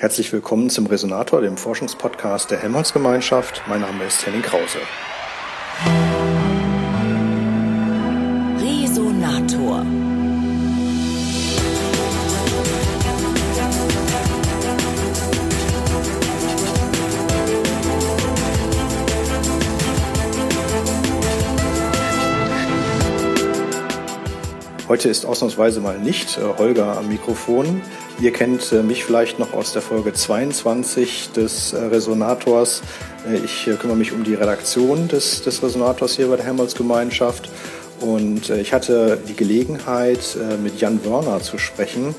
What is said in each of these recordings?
Herzlich willkommen zum Resonator, dem Forschungspodcast der Helmholtz-Gemeinschaft. Mein Name ist Henning Krause. Heute ist ausnahmsweise mal nicht äh, Holger am Mikrofon. Ihr kennt äh, mich vielleicht noch aus der Folge 22 des äh, Resonators. Ich kümmere mich um die Redaktion des, des Resonators hier bei der Helmholtz-Gemeinschaft. Und ich hatte die Gelegenheit, mit Jan Wörner zu sprechen.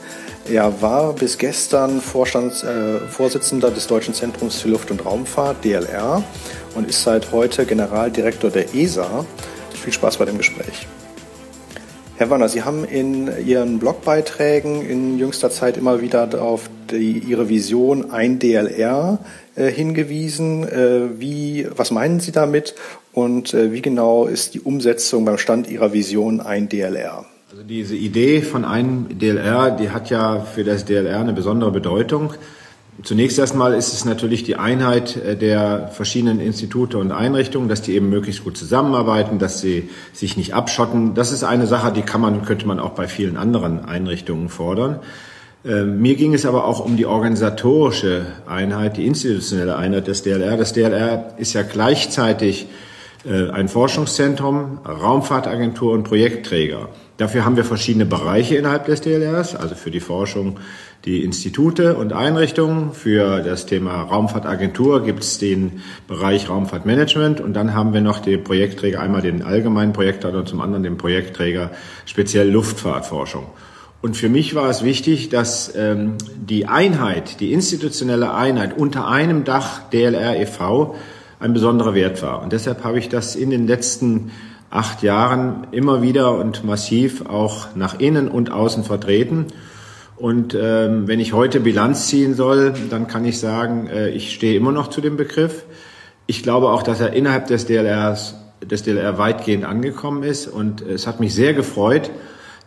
Er war bis gestern Vorstands, Vorsitzender des Deutschen Zentrums für Luft- und Raumfahrt, DLR, und ist seit heute Generaldirektor der ESA. Viel Spaß bei dem Gespräch. Herr Wanner, Sie haben in Ihren Blogbeiträgen in jüngster Zeit immer wieder auf die, Ihre Vision ein DLR äh, hingewiesen. Äh, wie, was meinen Sie damit und äh, wie genau ist die Umsetzung beim Stand Ihrer Vision ein DLR? Also diese Idee von einem DLR, die hat ja für das DLR eine besondere Bedeutung. Zunächst erstmal ist es natürlich die Einheit äh, der verschiedenen Institute und Einrichtungen, dass die eben möglichst gut zusammenarbeiten, dass sie sich nicht abschotten. Das ist eine Sache, die kann man, könnte man auch bei vielen anderen Einrichtungen fordern. Ähm, mir ging es aber auch um die organisatorische Einheit, die institutionelle Einheit des DLR. Das DLR ist ja gleichzeitig ein Forschungszentrum, Raumfahrtagentur und Projektträger. Dafür haben wir verschiedene Bereiche innerhalb des DLRs, also für die Forschung die Institute und Einrichtungen. Für das Thema Raumfahrtagentur gibt es den Bereich Raumfahrtmanagement und dann haben wir noch den Projektträger, einmal den allgemeinen Projektträger und zum anderen den Projektträger speziell Luftfahrtforschung. Und für mich war es wichtig, dass ähm, die Einheit, die institutionelle Einheit unter einem Dach DLR e.V. ein besonderer Wert war. Und deshalb habe ich das in den letzten acht Jahren immer wieder und massiv auch nach innen und außen vertreten. Und ähm, wenn ich heute Bilanz ziehen soll, dann kann ich sagen, äh, ich stehe immer noch zu dem Begriff. Ich glaube auch, dass er innerhalb des DLRs, des DLR weitgehend angekommen ist. Und es hat mich sehr gefreut,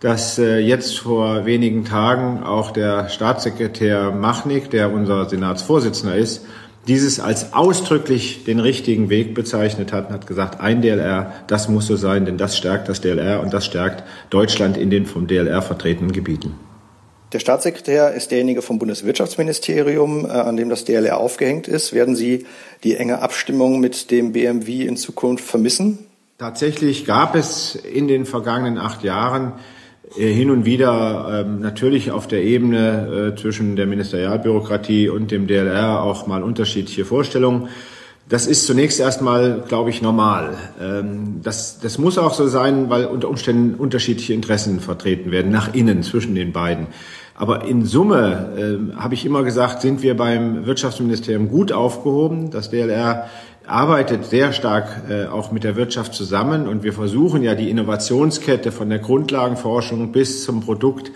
dass äh, jetzt vor wenigen Tagen auch der Staatssekretär Machnik, der unser Senatsvorsitzender ist, dieses als ausdrücklich den richtigen Weg bezeichnet hat und hat gesagt, ein DLR, das muss so sein, denn das stärkt das DLR und das stärkt Deutschland in den vom DLR vertretenen Gebieten. Der Staatssekretär ist derjenige vom Bundeswirtschaftsministerium, äh, an dem das DLR aufgehängt ist. Werden Sie die enge Abstimmung mit dem BMW in Zukunft vermissen? Tatsächlich gab es in den vergangenen acht Jahren hin und wieder ähm, natürlich auf der Ebene äh, zwischen der Ministerialbürokratie und dem DLR auch mal unterschiedliche Vorstellungen. Das ist zunächst erstmal, glaube ich, normal. Ähm, das, das muss auch so sein, weil unter Umständen unterschiedliche Interessen vertreten werden, nach innen zwischen den beiden. Aber in Summe äh, habe ich immer gesagt, sind wir beim Wirtschaftsministerium gut aufgehoben. Das DLR arbeitet sehr stark äh, auch mit der Wirtschaft zusammen und wir versuchen ja die Innovationskette von der Grundlagenforschung bis zum Produkt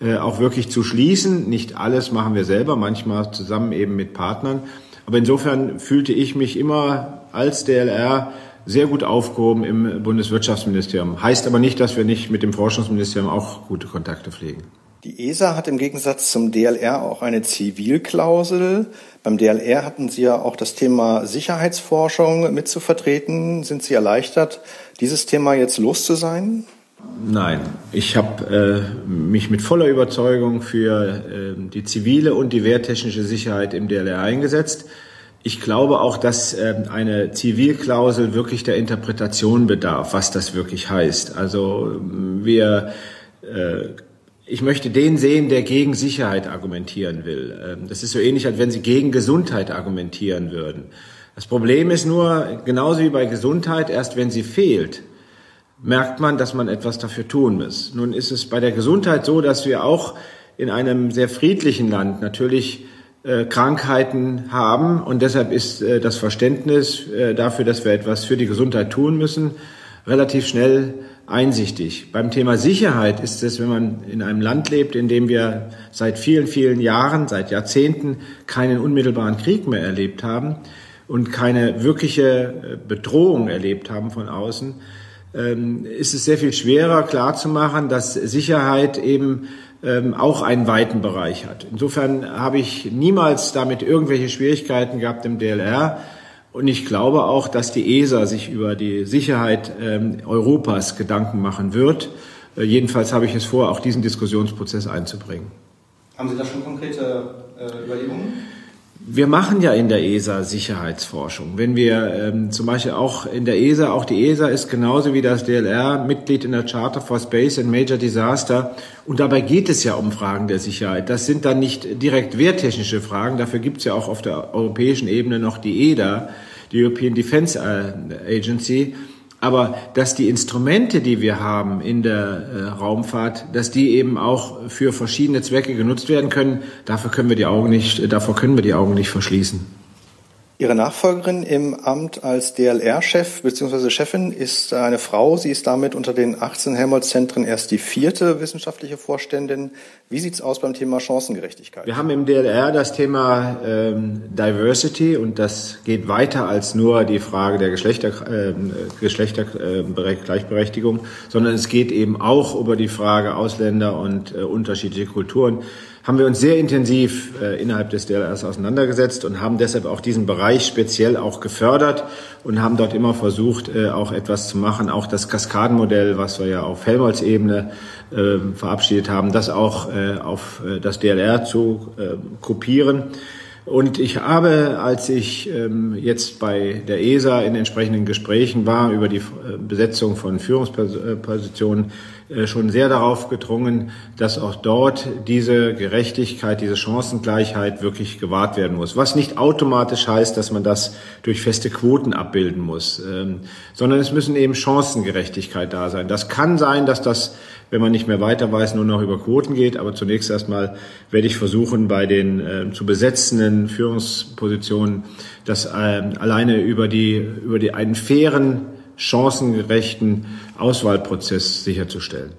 äh, auch wirklich zu schließen. Nicht alles machen wir selber, manchmal zusammen eben mit Partnern. Aber insofern fühlte ich mich immer als DLR sehr gut aufgehoben im Bundeswirtschaftsministerium. Heißt aber nicht, dass wir nicht mit dem Forschungsministerium auch gute Kontakte pflegen. Die ESA hat im Gegensatz zum DLR auch eine Zivilklausel. Beim DLR hatten Sie ja auch das Thema Sicherheitsforschung mit zu vertreten. Sind Sie erleichtert, dieses Thema jetzt los zu sein? Nein, ich habe äh, mich mit voller Überzeugung für äh, die zivile und die wehrtechnische Sicherheit im DLR eingesetzt. Ich glaube auch, dass äh, eine Zivilklausel wirklich der Interpretation bedarf, was das wirklich heißt. Also wir äh, ich möchte den sehen, der gegen Sicherheit argumentieren will. Ähm, das ist so ähnlich, als wenn Sie gegen Gesundheit argumentieren würden. Das Problem ist nur, genauso wie bei Gesundheit, erst wenn sie fehlt, merkt man, dass man etwas dafür tun muss. Nun ist es bei der Gesundheit so, dass wir auch in einem sehr friedlichen Land natürlich äh, Krankheiten haben und deshalb ist äh, das Verständnis äh, dafür, dass wir etwas für die Gesundheit tun müssen, relativ schnell einsichtig. Beim Thema Sicherheit ist es, wenn man in einem Land lebt, in dem wir seit vielen, vielen Jahren, seit Jahrzehnten keinen unmittelbaren Krieg mehr erlebt haben und keine wirkliche äh, Bedrohung erlebt haben von außen, ähm, ist es sehr viel schwerer klarzumachen, dass Sicherheit eben ähm, auch einen weiten Bereich hat. Insofern habe ich niemals damit irgendwelche Schwierigkeiten gehabt im DLR. Und ich glaube auch, dass die ESA sich über die Sicherheit ähm, Europas Gedanken machen wird. Äh, jedenfalls habe ich es vor, auch diesen Diskussionsprozess einzubringen. Haben Sie da schon konkrete äh, Überlegungen? Wir machen ja in der ESA Sicherheitsforschung. Wenn wir ähm, zum Beispiel auch in der ESA, auch die ESA ist genauso wie das DLR Mitglied in der Charter for Space and Major Disaster. Und dabei geht es ja um Fragen der Sicherheit. Das sind dann nicht direkt wehrtechnische Fragen. Dafür gibt es ja auch auf der europäischen Ebene noch die EDA, die European Defence äh, Agency. Aber dass die Instrumente, die wir haben in der äh, Raumfahrt, dass die eben auch für verschiedene Zwecke genutzt werden können, dafür können wir die Augen nicht, davor können wir die Augen nicht verschließen. Ihre Nachfolgerin im Amt als DLR-Chef bzw. Chefin ist eine Frau. Sie ist damit unter den 18 Helmholtz-Zentren erst die vierte wissenschaftliche Vorständin. Wie sieht es aus beim Thema Chancengerechtigkeit? Wir haben im DLR das Thema ähm, Diversity und das geht weiter als nur die Frage der Geschlechter, äh, Geschlechtergleichberechtigung, sondern es geht eben auch über die Frage Ausländer und äh, unterschiedliche Kulturen haben wir uns sehr intensiv äh, innerhalb des DLRs auseinandergesetzt und haben deshalb auch diesen Bereich speziell auch gefördert und haben dort immer versucht, äh, auch etwas zu machen, auch das Kaskadenmodell, was wir ja auf Helmholtz-Ebene äh, verabschiedet haben, das auch äh, auf äh, das DLR zu äh, kopieren. Und ich habe, als ich ähm, jetzt bei der ESA in entsprechenden Gesprächen war über die Besetzung von Führungspositionen, schon sehr darauf gedrungen, dass auch dort diese Gerechtigkeit, diese Chancengleichheit wirklich gewahrt werden muss. Was nicht automatisch heißt, dass man das durch feste Quoten abbilden muss, ähm, sondern es müssen eben Chancengerechtigkeit da sein. Das kann sein, dass das wenn man nicht mehr weiter weiß, nur noch über Quoten geht. Aber zunächst erstmal werde ich versuchen, bei den äh, zu besetzenden Führungspositionen das äh, alleine über die, über die einen fairen, chancengerechten Auswahlprozess sicherzustellen.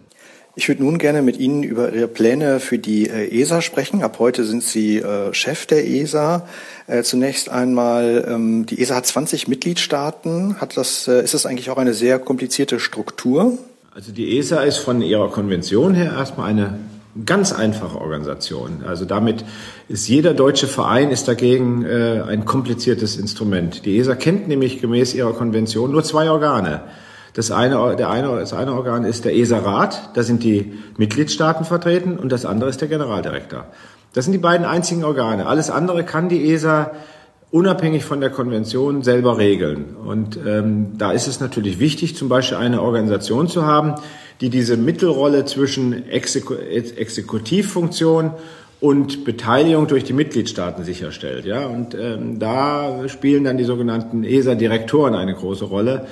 Ich würde nun gerne mit Ihnen über Ihre Pläne für die äh, ESA sprechen. Ab heute sind Sie äh, Chef der ESA. Äh, zunächst einmal, ähm, die ESA hat 20 Mitgliedstaaten. Hat das, ist das eigentlich auch eine sehr komplizierte Struktur? Also die ESA ist von ihrer Konvention her erstmal eine ganz einfache Organisation. Also damit ist jeder deutsche Verein ist dagegen äh, ein kompliziertes Instrument. Die ESA kennt nämlich gemäß ihrer Konvention nur zwei Organe. Das eine, der eine, das eine Organ ist der ESA-Rat, da sind die Mitgliedstaaten vertreten und das andere ist der Generaldirektor. Das sind die beiden einzigen Organe. Alles andere kann die ESA unabhängig von der Konvention selber regeln. Und ähm, da ist es natürlich wichtig, zum Beispiel eine Organisation zu haben, die diese Mittelrolle zwischen Exeku Exekutivfunktion und Beteiligung durch die Mitgliedstaaten sicherstellt. Ja? Und ähm, da spielen dann die sogenannten ESA-Direktoren eine große Rolle.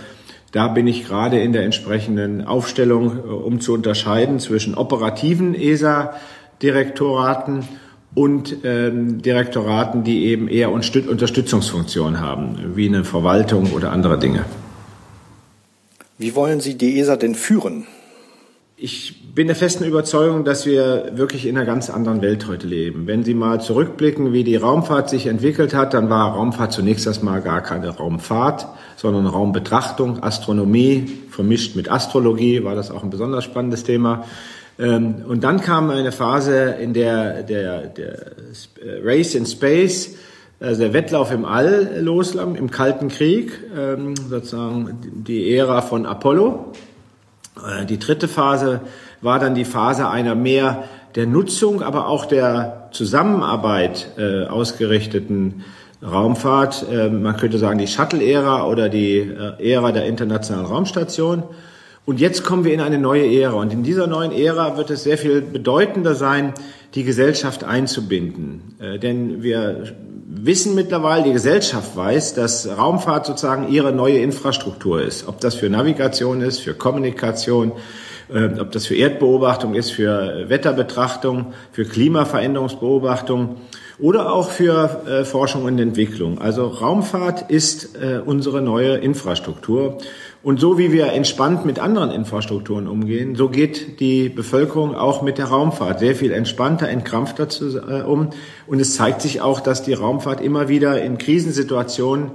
Da bin ich gerade in der entsprechenden Aufstellung, äh, um zu unterscheiden zwischen operativen ESA-Direktoraten und ähm, Direktoraten, die eben eher Unterstützungsfunktionen haben, wie eine Verwaltung oder andere Dinge. Wie wollen Sie die ESA denn führen? Ich bin der festen Überzeugung, dass wir wirklich in einer ganz anderen Welt heute leben. Wenn Sie mal zurückblicken, wie die Raumfahrt sich entwickelt hat, dann war Raumfahrt zunächst erstmal gar keine Raumfahrt, sondern Raumbetrachtung, Astronomie, vermischt mit Astrologie, war das auch ein besonders spannendes Thema. Ähm, und dann kam eine Phase, in der der, der Race in Space, also der Wettlauf im All loslang, im Kalten Krieg, ähm, sozusagen die Ära von Apollo. Äh, die dritte Phase war dann die Phase einer mehr der Nutzung, aber auch der Zusammenarbeit äh, ausgerichteten Raumfahrt. Ähm, man könnte sagen die Shuttle-Ära oder die äh, Ära der internationalen Raumstation. Und jetzt kommen wir in eine neue Ära. Und in dieser neuen Ära wird es sehr viel bedeutender sein, die Gesellschaft einzubinden. Äh, denn wir wissen mittlerweile, die Gesellschaft weiß, dass Raumfahrt sozusagen ihre neue Infrastruktur ist. Ob das für Navigation ist, für Kommunikation, äh, ob das für Erdbeobachtung ist, für Wetterbetrachtung, für Klimaveränderungsbeobachtung oder auch für äh, Forschung und Entwicklung. Also Raumfahrt ist äh, unsere neue Infrastruktur. Und so wie wir entspannt mit anderen Infrastrukturen umgehen, so geht die Bevölkerung auch mit der Raumfahrt sehr viel entspannter, entkrampfter zu, äh, um. Und es zeigt sich auch, dass die Raumfahrt immer wieder in Krisensituationen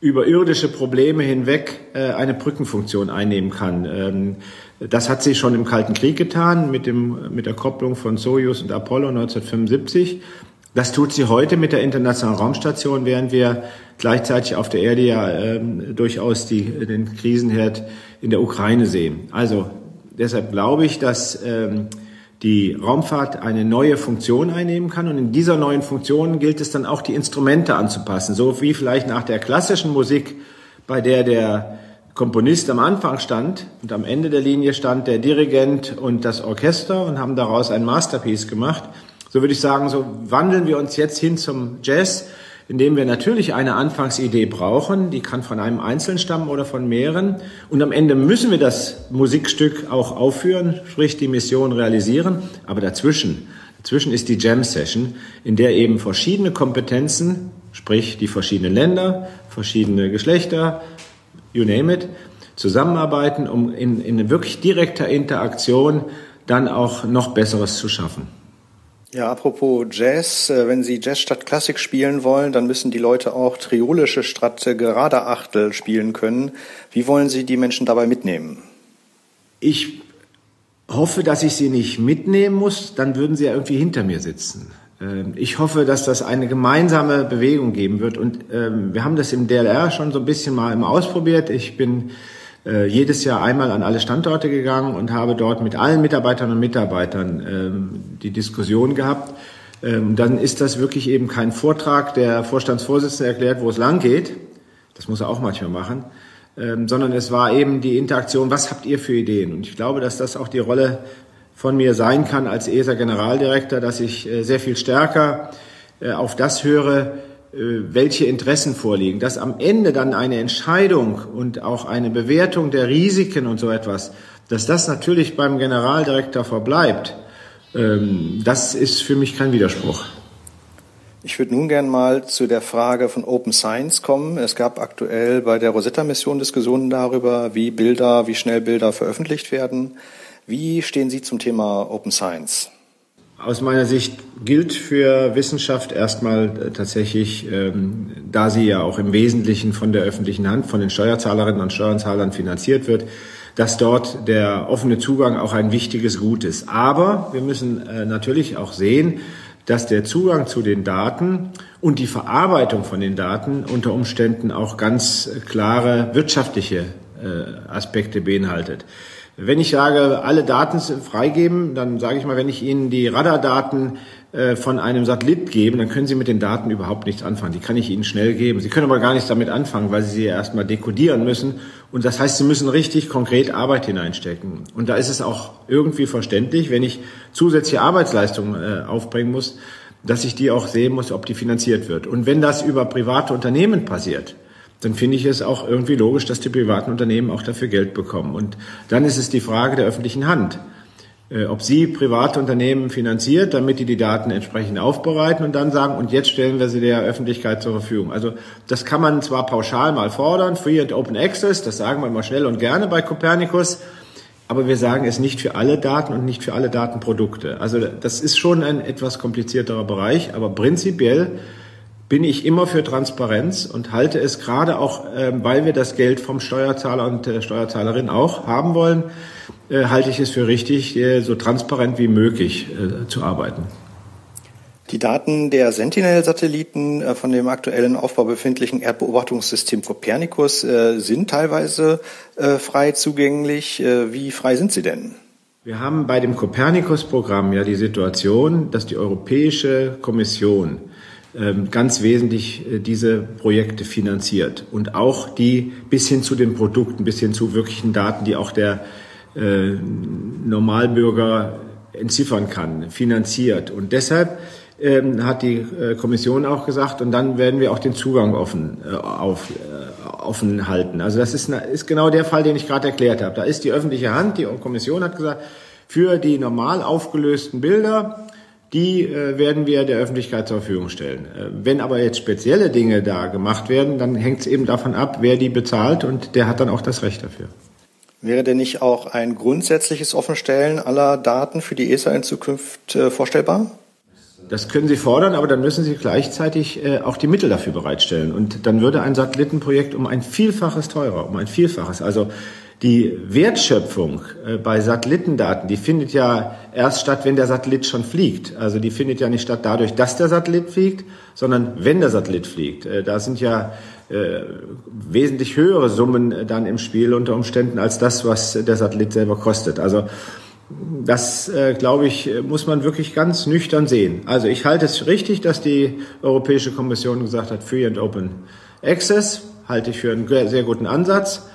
über irdische Probleme hinweg äh, eine Brückenfunktion einnehmen kann. Ähm, das hat sie schon im Kalten Krieg getan mit, dem, mit der Kopplung von Soyuz und Apollo 1975. Das tut sie heute mit der Internationalen Raumstation, während wir gleichzeitig auf der Erde ja ähm, durchaus die, den Krisenherd in der Ukraine sehen. Also deshalb glaube ich, dass ähm, die Raumfahrt eine neue Funktion einnehmen kann. Und in dieser neuen Funktion gilt es dann auch, die Instrumente anzupassen. So wie vielleicht nach der klassischen Musik, bei der der Komponist am Anfang stand und am Ende der Linie stand der Dirigent und das Orchester und haben daraus ein Masterpiece gemacht. So würde ich sagen, so wandeln wir uns jetzt hin zum Jazz, indem wir natürlich eine Anfangsidee brauchen, die kann von einem Einzelnen stammen oder von mehreren. Und am Ende müssen wir das Musikstück auch aufführen, sprich die Mission realisieren. Aber dazwischen, dazwischen ist die Jam Session, in der eben verschiedene Kompetenzen, sprich die verschiedenen Länder, verschiedene Geschlechter, you name it, zusammenarbeiten, um in, in wirklich direkter Interaktion dann auch noch Besseres zu schaffen. Ja, apropos Jazz, äh, wenn Sie Jazz statt Klassik spielen wollen, dann müssen die Leute auch triolische statt gerade Achtel spielen können. Wie wollen Sie die Menschen dabei mitnehmen? Ich hoffe, dass ich sie nicht mitnehmen muss, dann würden sie ja irgendwie hinter mir sitzen. Ähm, ich hoffe, dass das eine gemeinsame Bewegung geben wird. Und ähm, wir haben das im DLR schon so ein bisschen mal ausprobiert. Ich bin äh, jedes Jahr einmal an alle Standorte gegangen und habe dort mit allen Mitarbeitern und Mitarbeitern ähm, die Diskussion gehabt. Ähm, dann ist das wirklich eben kein Vortrag, der Vorstandsvorsitzende erklärt, wo es lang geht. Das muss er auch manchmal machen. Ähm, sondern es war eben die Interaktion, was habt ihr für Ideen? Und ich glaube, dass das auch die Rolle von mir sein kann als ESA Generaldirektor, dass ich äh, sehr viel stärker äh, auf das höre, welche Interessen vorliegen, dass am Ende dann eine Entscheidung und auch eine Bewertung der Risiken und so etwas, dass das natürlich beim Generaldirektor verbleibt, ähm, das ist für mich kein Widerspruch. Ich würde nun gern mal zu der Frage von Open Science kommen. Es gab aktuell bei der Rosetta-Mission Diskussionen darüber, wie Bilder, wie schnell Bilder veröffentlicht werden. Wie stehen Sie zum Thema Open Science? Aus meiner Sicht gilt für Wissenschaft erstmal äh, tatsächlich, ähm, da sie ja auch im Wesentlichen von der öffentlichen Hand, von den Steuerzahlerinnen und Steuerzahlern finanziert wird, dass dort der offene Zugang auch ein wichtiges Gut ist. Aber wir müssen äh, natürlich auch sehen, dass der Zugang zu den Daten und die Verarbeitung von den Daten unter Umständen auch ganz klare wirtschaftliche äh, Aspekte beinhaltet. Wenn ich sage, alle Daten freigeben, dann sage ich mal, wenn ich Ihnen die Radardaten äh, von einem Satellit gebe, dann können Sie mit den Daten überhaupt nichts anfangen. Die kann ich Ihnen schnell geben. Sie können aber gar nichts damit anfangen, weil Sie sie erstmal dekodieren müssen. Und das heißt, Sie müssen richtig konkret Arbeit hineinstecken. Und da ist es auch irgendwie verständlich, wenn ich zusätzliche Arbeitsleistungen äh, aufbringen muss, dass ich die auch sehen muss, ob die finanziert wird. Und wenn das über private Unternehmen passiert, dann finde ich es auch irgendwie logisch, dass die privaten Unternehmen auch dafür Geld bekommen. Und dann ist es die Frage der öffentlichen Hand. Äh, ob sie private Unternehmen finanziert, damit die die Daten entsprechend aufbereiten und dann sagen, und jetzt stellen wir sie der Öffentlichkeit zur Verfügung. Also das kann man zwar pauschal mal fordern, Free and Open Access, das sagen wir immer schnell und gerne bei Copernicus, aber wir sagen es nicht für alle Daten und nicht für alle Datenprodukte. Also das ist schon ein etwas komplizierterer Bereich, aber prinzipiell bin ich immer für Transparenz und halte es gerade auch, ähm, weil wir das Geld vom Steuerzahler und der Steuerzahlerin auch haben wollen, äh, halte ich es für richtig, äh, so transparent wie möglich äh, zu arbeiten. Die Daten der Sentinel-Satelliten von dem aktuellen Aufbau befindlichen Erdbeobachtungssystem Copernicus sind teilweise frei zugänglich. Wie frei sind sie denn? Wir haben bei dem Copernicus-Programm ja die Situation, dass die Europäische Kommission ganz wesentlich äh, diese Projekte finanziert und auch die bis hin zu den Produkten, bis hin zu wirklichen Daten, die auch der äh, Normalbürger entziffern kann, finanziert. Und deshalb ähm, hat die äh, Kommission auch gesagt, und dann werden wir auch den Zugang offen, äh, auf, äh, offen halten. Also das ist, ist genau der Fall, den ich gerade erklärt habe. Da ist die öffentliche Hand, die Kommission hat gesagt, für die normal aufgelösten Bilder die äh, werden wir der Öffentlichkeit zur Verfügung stellen. Äh, wenn aber jetzt spezielle Dinge da gemacht werden, dann hängt es eben davon ab, wer die bezahlt und der hat dann auch das Recht dafür. Wäre denn nicht auch ein grundsätzliches Offenstellen aller Daten für die ESA in Zukunft äh, vorstellbar? das können Sie fordern, aber dann müssen Sie gleichzeitig äh, auch die Mittel dafür bereitstellen. Und dann würde ein Satellitenprojekt um ein Vielfaches teurer, um ein Vielfaches. Also die Wertschöpfung äh, bei Satellitendaten, die findet ja erst statt, wenn der Satellit schon fliegt. Also die findet ja nicht statt dadurch, dass der Satellit fliegt, sondern wenn der Satellit fliegt. Äh, da sind ja äh, wesentlich höhere Summen dann im Spiel unter Umständen als das, was der Satellit selber kostet. Also das, glaube ich, muss man wirklich ganz nüchtern sehen. Also ich halte es richtig, dass die Europäische Kommission gesagt hat, Free and Open Access halte ich für einen sehr guten Ansatz.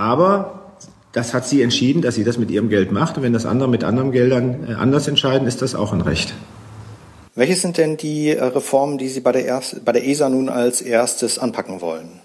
Aber das hat sie entschieden, dass sie das mit ihrem Geld macht. Und wenn das andere mit anderen Geldern äh, anders entscheiden, ist das auch ein Recht. Welche sind denn die äh, Reformen, die Sie bei der, Erst bei der ESA nun als erstes anpacken wollen?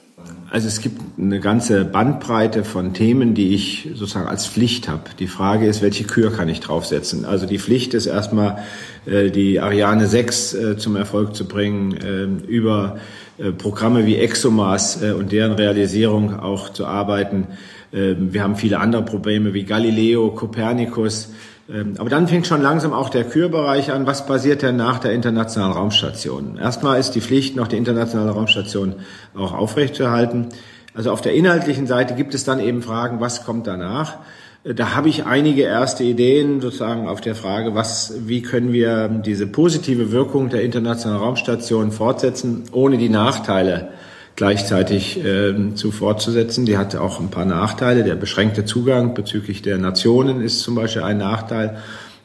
Also es gibt eine ganze Bandbreite von Themen, die ich sozusagen als Pflicht habe. Die Frage ist, welche Kür kann ich draufsetzen? Also die Pflicht ist erstmal, äh, die Ariane 6 zum Erfolg zu bringen, ähm, über äh, Programme wie ExoMars äh, und deren Realisierung auch zu arbeiten. Ähm, wir haben viele andere Probleme wie Galileo, Copernicus. Ähm, aber dann fängt schon langsam auch der Kürbereich an. Was passiert denn nach der internationalen Raumstation? Erstmal ist die Pflicht, noch die internationale Raumstation auch aufrechtzuerhalten. Also auf der inhaltlichen Seite gibt es dann eben Fragen, was kommt danach? Da habe ich einige erste Ideen sozusagen auf der Frage, was, wie können wir diese positive Wirkung der internationalen Raumstation fortsetzen, ohne die Nachteile gleichzeitig äh, zu fortzusetzen. Die hat auch ein paar Nachteile. Der beschränkte Zugang bezüglich der Nationen ist zum Beispiel ein Nachteil.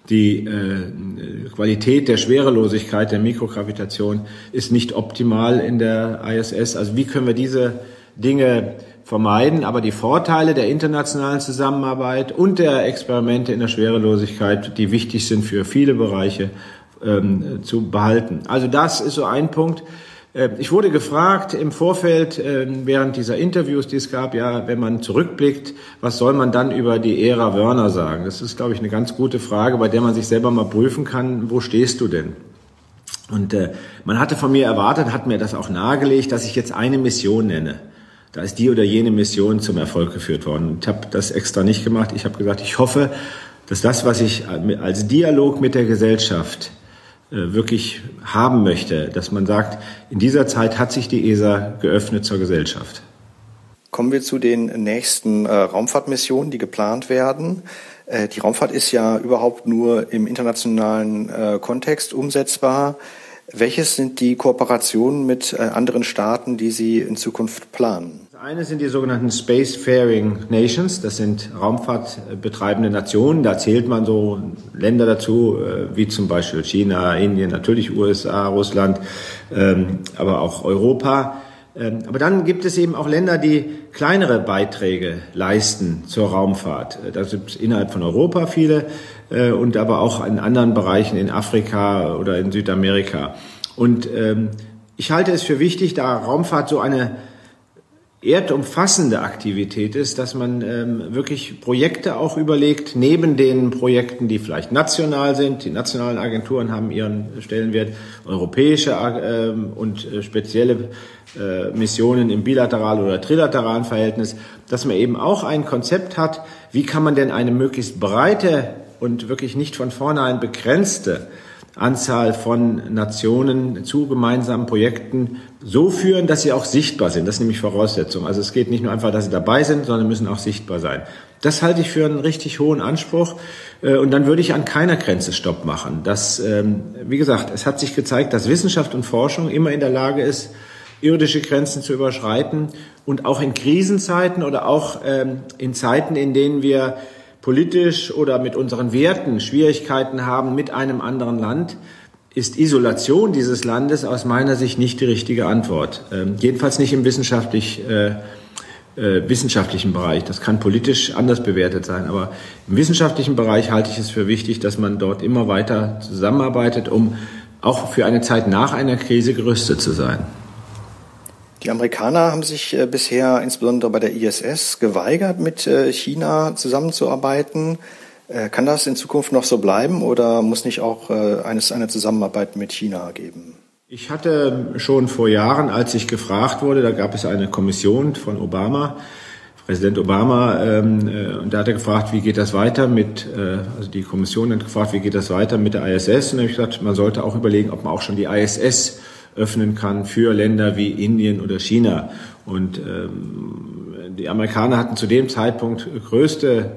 Die äh, Qualität der Schwerelosigkeit der Mikrogravitation ist nicht optimal in der ISS. Also wie können wir diese Dinge vermeiden. Aber die Vorteile der internationalen Zusammenarbeit und der Experimente in der Schwerelosigkeit, die wichtig sind für viele Bereiche, ähm, zu behalten. Also das ist so ein Punkt. Äh, ich wurde gefragt im Vorfeld äh, während dieser Interviews, die es gab, ja, wenn man zurückblickt, was soll man dann über die Ära Wörner sagen? Das ist, glaube ich, eine ganz gute Frage, bei der man sich selber mal prüfen kann, wo stehst du denn? Und äh, man hatte von mir erwartet, hat mir das auch nahegelegt, dass ich jetzt eine Mission nenne da ist die oder jene Mission zum Erfolg geführt worden. Ich habe das extra nicht gemacht. Ich habe gesagt, ich hoffe, dass das, was ich als Dialog mit der Gesellschaft äh, wirklich haben möchte, dass man sagt, in dieser Zeit hat sich die ESA geöffnet zur Gesellschaft. Kommen wir zu den nächsten äh, Raumfahrtmissionen, die geplant werden. Äh, die Raumfahrt ist ja überhaupt nur im internationalen äh, Kontext umsetzbar. Welches sind die Kooperationen mit äh, anderen Staaten, die Sie in Zukunft planen? Eine sind die sogenannten Spacefaring Nations. Das sind raumfahrtbetreibende Nationen. Da zählt man so Länder dazu, äh, wie zum Beispiel China, Indien, natürlich USA, Russland, ähm, aber auch Europa. Ähm, aber dann gibt es eben auch Länder, die kleinere Beiträge leisten zur Raumfahrt. Äh, da gibt es innerhalb von Europa viele äh, und aber auch in anderen Bereichen in Afrika oder in Südamerika. Und ähm, ich halte es für wichtig, da Raumfahrt so eine erdumfassende Aktivität ist, dass man ähm, wirklich Projekte auch überlegt, neben den Projekten, die vielleicht national sind. Die nationalen Agenturen haben ihren Stellenwert, europäische ähm, und äh, spezielle äh, Missionen im bilateralen oder trilateralen Verhältnis, dass man eben auch ein Konzept hat, wie kann man denn eine möglichst breite und wirklich nicht von vornherein begrenzte Anzahl von Nationen zu gemeinsamen Projekten so führen, dass sie auch sichtbar sind. Das ist nämlich Voraussetzung. Also es geht nicht nur einfach, dass sie dabei sind, sondern müssen auch sichtbar sein. Das halte ich für einen richtig hohen Anspruch. Äh, und dann würde ich an keiner Grenze Stopp machen. Das, ähm, wie gesagt, es hat sich gezeigt, dass Wissenschaft und Forschung immer in der Lage ist, irdische Grenzen zu überschreiten und auch in Krisenzeiten oder auch ähm, in Zeiten, in denen wir politisch oder mit unseren Werten Schwierigkeiten haben mit einem anderen Land, ist Isolation dieses Landes aus meiner Sicht nicht die richtige Antwort. Ähm, jedenfalls nicht im wissenschaftlich, äh, äh, wissenschaftlichen Bereich. Das kann politisch anders bewertet sein. Aber im wissenschaftlichen Bereich halte ich es für wichtig, dass man dort immer weiter zusammenarbeitet, um auch für eine Zeit nach einer Krise gerüstet zu sein. Die Amerikaner haben sich äh, bisher insbesondere bei der ISS geweigert, mit äh, China zusammenzuarbeiten. Äh, kann das in Zukunft noch so bleiben oder muss nicht auch eines, eine Zusammenarbeit mit China geben? Ich hatte schon vor Jahren, als ich gefragt wurde, da gab es eine Kommission von Obama, Präsident Obama, ähm, äh, und da hat er gefragt, wie geht das weiter mit, also die Kommission hat gefragt, wie geht das weiter mit der ISS? Und dann habe ich gesagt, man sollte auch überlegen, ob man auch schon die ISS öffnen kann für Länder wie Indien oder China. Und ähm, die Amerikaner hatten zu dem Zeitpunkt größte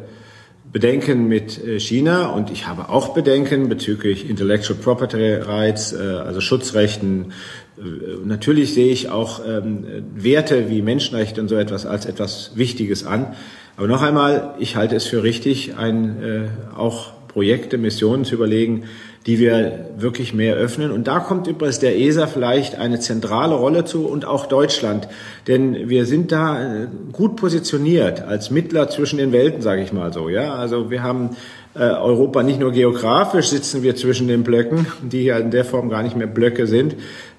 Bedenken mit äh, China und ich habe auch Bedenken bezüglich Intellectual Property Rights, äh, also Schutzrechten. Äh, natürlich sehe ich auch ähm, Werte wie Menschenrechte und so etwas als etwas Wichtiges an. Aber noch einmal, ich halte es für richtig, ein, auch Projekte, Missionen zu überlegen, die wir wirklich mehr öffnen. Und da kommt übrigens der ESA vielleicht eine zentrale Rolle zu und auch Deutschland. Denn wir sind da äh, gut positioniert als Mittler zwischen den Welten, sage ich mal so. Ja, also wir haben äh, Europa nicht nur geografisch sitzen wir zwischen den Blöcken, die ja in der Form gar nicht mehr Blöcke sind.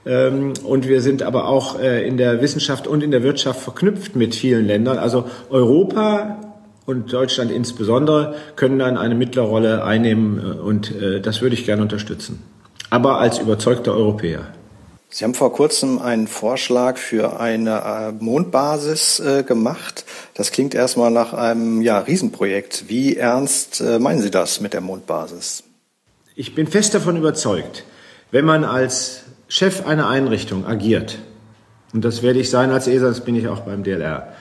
Ähm, und wir sind aber auch äh, in der Wissenschaft und in der Wirtschaft verknüpft mit vielen Ländern. Also Europa und Deutschland insbesondere können dann eine mittlere Rolle einnehmen äh, und äh, das würde ich gerne unterstützen. Aber als überzeugter Europäer. Sie haben vor kurzem einen Vorschlag für eine äh, Mondbasis gemacht. Das klingt erstmal nach einem ja, Riesenprojekt. Wie ernst meinen Sie das mit der Mondbasis? Ich bin fest davon überzeugt, wenn man als Chef einer Einrichtung agiert, und das werde ich sein als ESA, das bin ich auch beim DLR,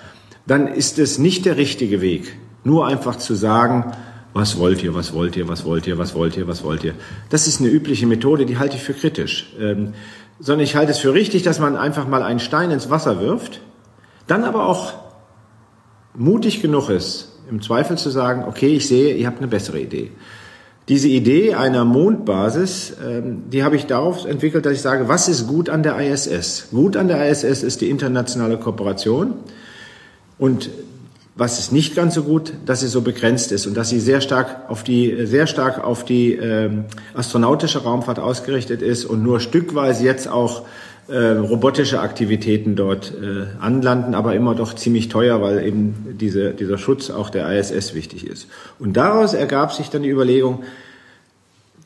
dann ist es nicht der richtige Weg, nur einfach zu sagen, was wollt ihr, was wollt ihr, was wollt ihr, was wollt ihr, was wollt ihr. Das ist eine übliche Methode, die halte ich für kritisch. Ähm, sondern ich halte es für richtig, dass man einfach mal einen Stein ins Wasser wirft, dann aber auch mutig genug ist, im Zweifel zu sagen, okay, ich sehe, ihr habt eine bessere Idee. Diese Idee einer Mondbasis, ähm, die habe ich darauf entwickelt, dass ich sage, was ist gut an der ISS? Gut an der ISS ist die internationale Kooperation. Und was ist nicht ganz so gut, dass sie so begrenzt ist und dass sie sehr stark auf die sehr stark auf die ähm, astronautische Raumfahrt ausgerichtet ist und nur stückweise jetzt auch äh, robotische Aktivitäten dort äh, anlanden, aber immer doch ziemlich teuer, weil eben diese, dieser Schutz auch der ISS wichtig ist. Und daraus ergab sich dann die Überlegung,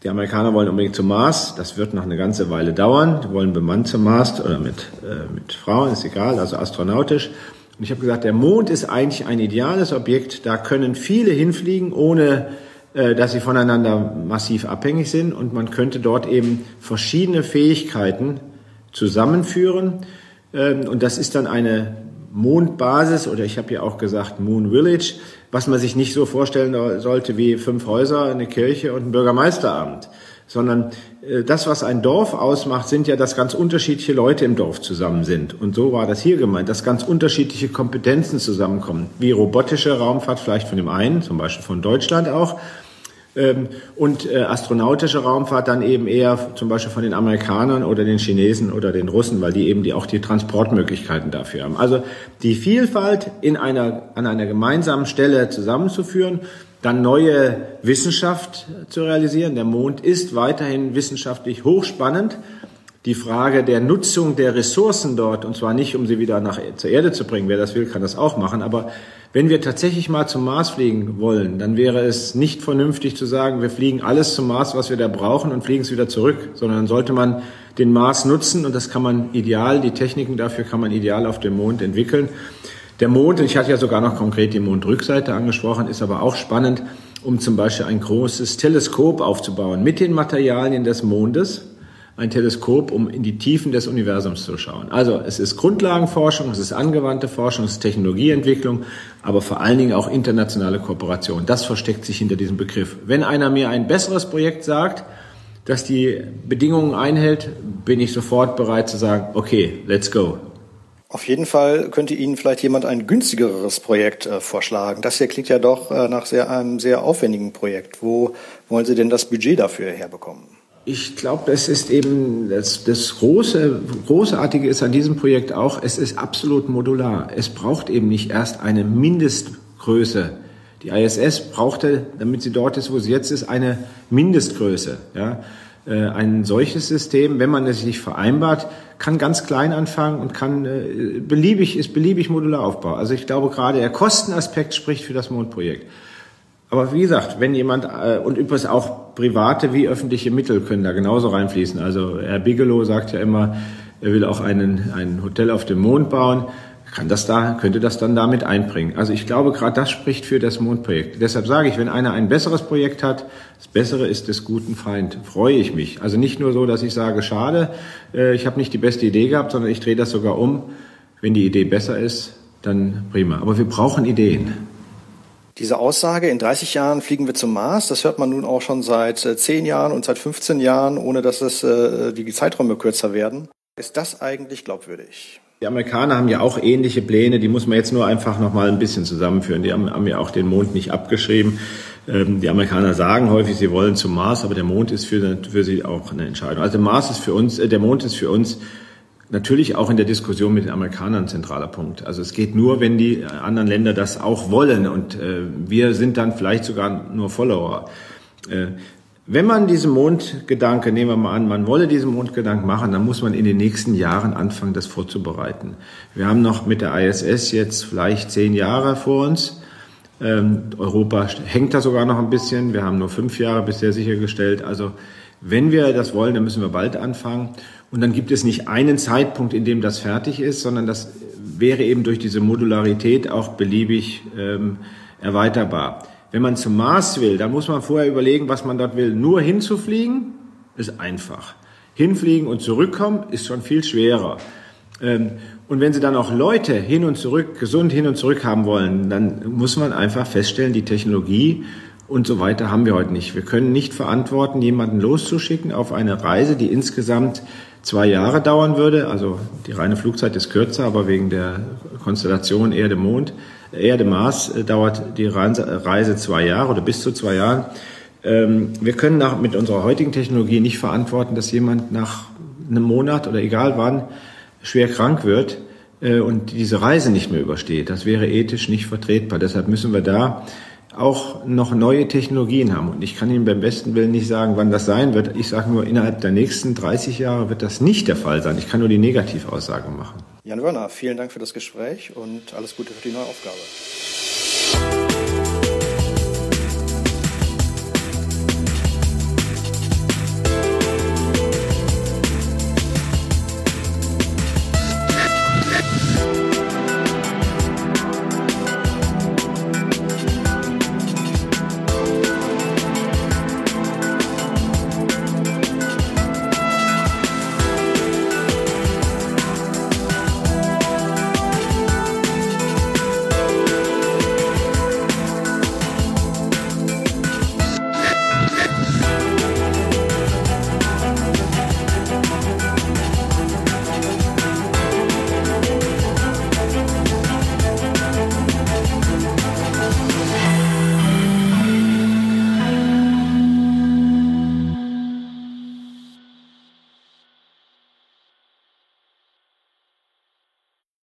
die Amerikaner wollen unbedingt zum Mars. Das wird noch eine ganze Weile dauern. Die wollen bemannt zum Mars oder mit, äh, mit Frauen, ist egal, also astronautisch. Und ich habe gesagt, der Mond ist eigentlich ein ideales Objekt. Da können viele hinfliegen, ohne äh, dass sie voneinander massiv abhängig sind. Und man könnte dort eben verschiedene Fähigkeiten zusammenführen. Ähm, und das ist dann eine Mondbasis oder ich habe ja auch gesagt Moon Village, was man sich nicht so vorstellen sollte wie fünf Häuser, eine Kirche und ein Bürgermeisteramt sondern äh, das, was ein Dorf ausmacht, sind ja, dass ganz unterschiedliche Leute im Dorf zusammen sind. Und so war das hier gemeint, dass ganz unterschiedliche Kompetenzen zusammenkommen, wie robotische Raumfahrt vielleicht von dem einen, zum Beispiel von Deutschland auch, ähm, und äh, astronautische Raumfahrt dann eben eher zum Beispiel von den Amerikanern oder den Chinesen oder den Russen, weil die eben die, auch die Transportmöglichkeiten dafür haben. Also die Vielfalt in einer, an einer gemeinsamen Stelle zusammenzuführen dann neue Wissenschaft zu realisieren. Der Mond ist weiterhin wissenschaftlich hochspannend. Die Frage der Nutzung der Ressourcen dort, und zwar nicht, um sie wieder nach, zur Erde zu bringen, wer das will, kann das auch machen, aber wenn wir tatsächlich mal zum Mars fliegen wollen, dann wäre es nicht vernünftig zu sagen, wir fliegen alles zum Mars, was wir da brauchen und fliegen es wieder zurück, sondern dann sollte man den Mars nutzen und das kann man ideal, die Techniken dafür kann man ideal auf dem Mond entwickeln. Der Mond, ich hatte ja sogar noch konkret die Mondrückseite angesprochen, ist aber auch spannend, um zum Beispiel ein großes Teleskop aufzubauen mit den Materialien des Mondes. Ein Teleskop, um in die Tiefen des Universums zu schauen. Also es ist Grundlagenforschung, es ist angewandte Forschung, es ist Technologieentwicklung, aber vor allen Dingen auch internationale Kooperation. Das versteckt sich hinter diesem Begriff. Wenn einer mir ein besseres Projekt sagt, das die Bedingungen einhält, bin ich sofort bereit zu sagen, okay, let's go. Auf jeden Fall könnte Ihnen vielleicht jemand ein günstigeres Projekt äh, vorschlagen. Das hier klingt ja doch äh, nach sehr, einem sehr aufwendigen Projekt. Wo wollen Sie denn das Budget dafür herbekommen? Ich glaube, es ist eben das, das große, großartige ist an diesem Projekt auch, es ist absolut modular. Es braucht eben nicht erst eine Mindestgröße. Die ISS brauchte, damit sie dort ist, wo sie jetzt ist, eine Mindestgröße. Ja? Äh, ein solches System, wenn man es sich vereinbart, kann ganz klein anfangen und kann äh, beliebig, ist beliebig modular aufbauen. Also ich glaube gerade der Kostenaspekt spricht für das Mondprojekt. Aber wie gesagt, wenn jemand, äh, und übrigens auch private wie öffentliche Mittel können da genauso reinfließen. Also Herr Bigelow sagt ja immer, er will auch einen, ein Hotel auf dem Mond bauen kann das da, könnte das dann damit einbringen. Also ich glaube, gerade das spricht für das Mondprojekt. Deshalb sage ich, wenn einer ein besseres Projekt hat, das Bessere ist des guten Feind, freue ich mich. Also nicht nur so, dass ich sage, schade, äh, ich habe nicht die beste Idee gehabt, sondern ich drehe das sogar um. Wenn die Idee besser ist, dann prima. Aber wir brauchen Ideen. Diese Aussage, in 30 Jahren fliegen wir zum Mars, das hört man nun auch schon seit 10 äh, Jahren und seit 15 Jahren, ohne dass es äh, die Zeiträume kürzer werden. Ist das eigentlich glaubwürdig? Die Amerikaner haben ja auch ähnliche Pläne, die muss man jetzt nur einfach noch mal ein bisschen zusammenführen. Die haben, haben ja auch den Mond nicht abgeschrieben. Ähm, die Amerikaner sagen häufig, sie wollen zum Mars, aber der Mond ist für, für sie auch eine Entscheidung. Also Mars ist für uns, äh, der Mond ist für uns natürlich auch in der Diskussion mit den Amerikanern ein zentraler Punkt. Also es geht nur, wenn die anderen Länder das auch wollen und äh, wir sind dann vielleicht sogar nur Follower. Äh, wenn man diesen Mondgedanke, nehmen wir mal an, man wolle diesen Mondgedanken machen, dann muss man in den nächsten Jahren anfangen, das vorzubereiten. Wir haben noch mit der ISS jetzt vielleicht zehn Jahre vor uns. Ähm, Europa hängt da sogar noch ein bisschen. Wir haben nur fünf Jahre bisher sichergestellt. Also wenn wir das wollen, dann müssen wir bald anfangen. Und dann gibt es nicht einen Zeitpunkt, in dem das fertig ist, sondern das wäre eben durch diese Modularität auch beliebig ähm, erweiterbar. Wenn man zum Mars will, dann muss man vorher überlegen, was man dort will. Nur hinzufliegen ist einfach. Hinfliegen und zurückkommen ist schon viel schwerer. Ähm, und wenn Sie dann auch Leute hin und zurück, gesund hin und zurück haben wollen, dann muss man einfach feststellen, die Technologie und so weiter haben wir heute nicht. Wir können nicht verantworten, jemanden loszuschicken auf eine Reise, die insgesamt zwei Jahre dauern würde. Also die reine Flugzeit ist kürzer, aber wegen der Konstellation Erde-Mond Erde-Mars äh, dauert die Reise zwei Jahre oder bis zu zwei Jahren. Ähm, wir können nach, mit unserer heutigen Technologie nicht verantworten, dass jemand nach einem Monat oder egal wann schwer krank wird äh, und diese Reise nicht mehr übersteht. Das wäre ethisch nicht vertretbar. Deshalb müssen wir da auch noch neue Technologien haben. Und ich kann Ihnen beim besten Willen nicht sagen, wann das sein wird. Ich sage nur, innerhalb der nächsten 30 Jahre wird das nicht der Fall sein. Ich kann nur die Negativaussage machen. Jan Wörner, vielen Dank für das Gespräch und alles Gute für die neue Aufgabe.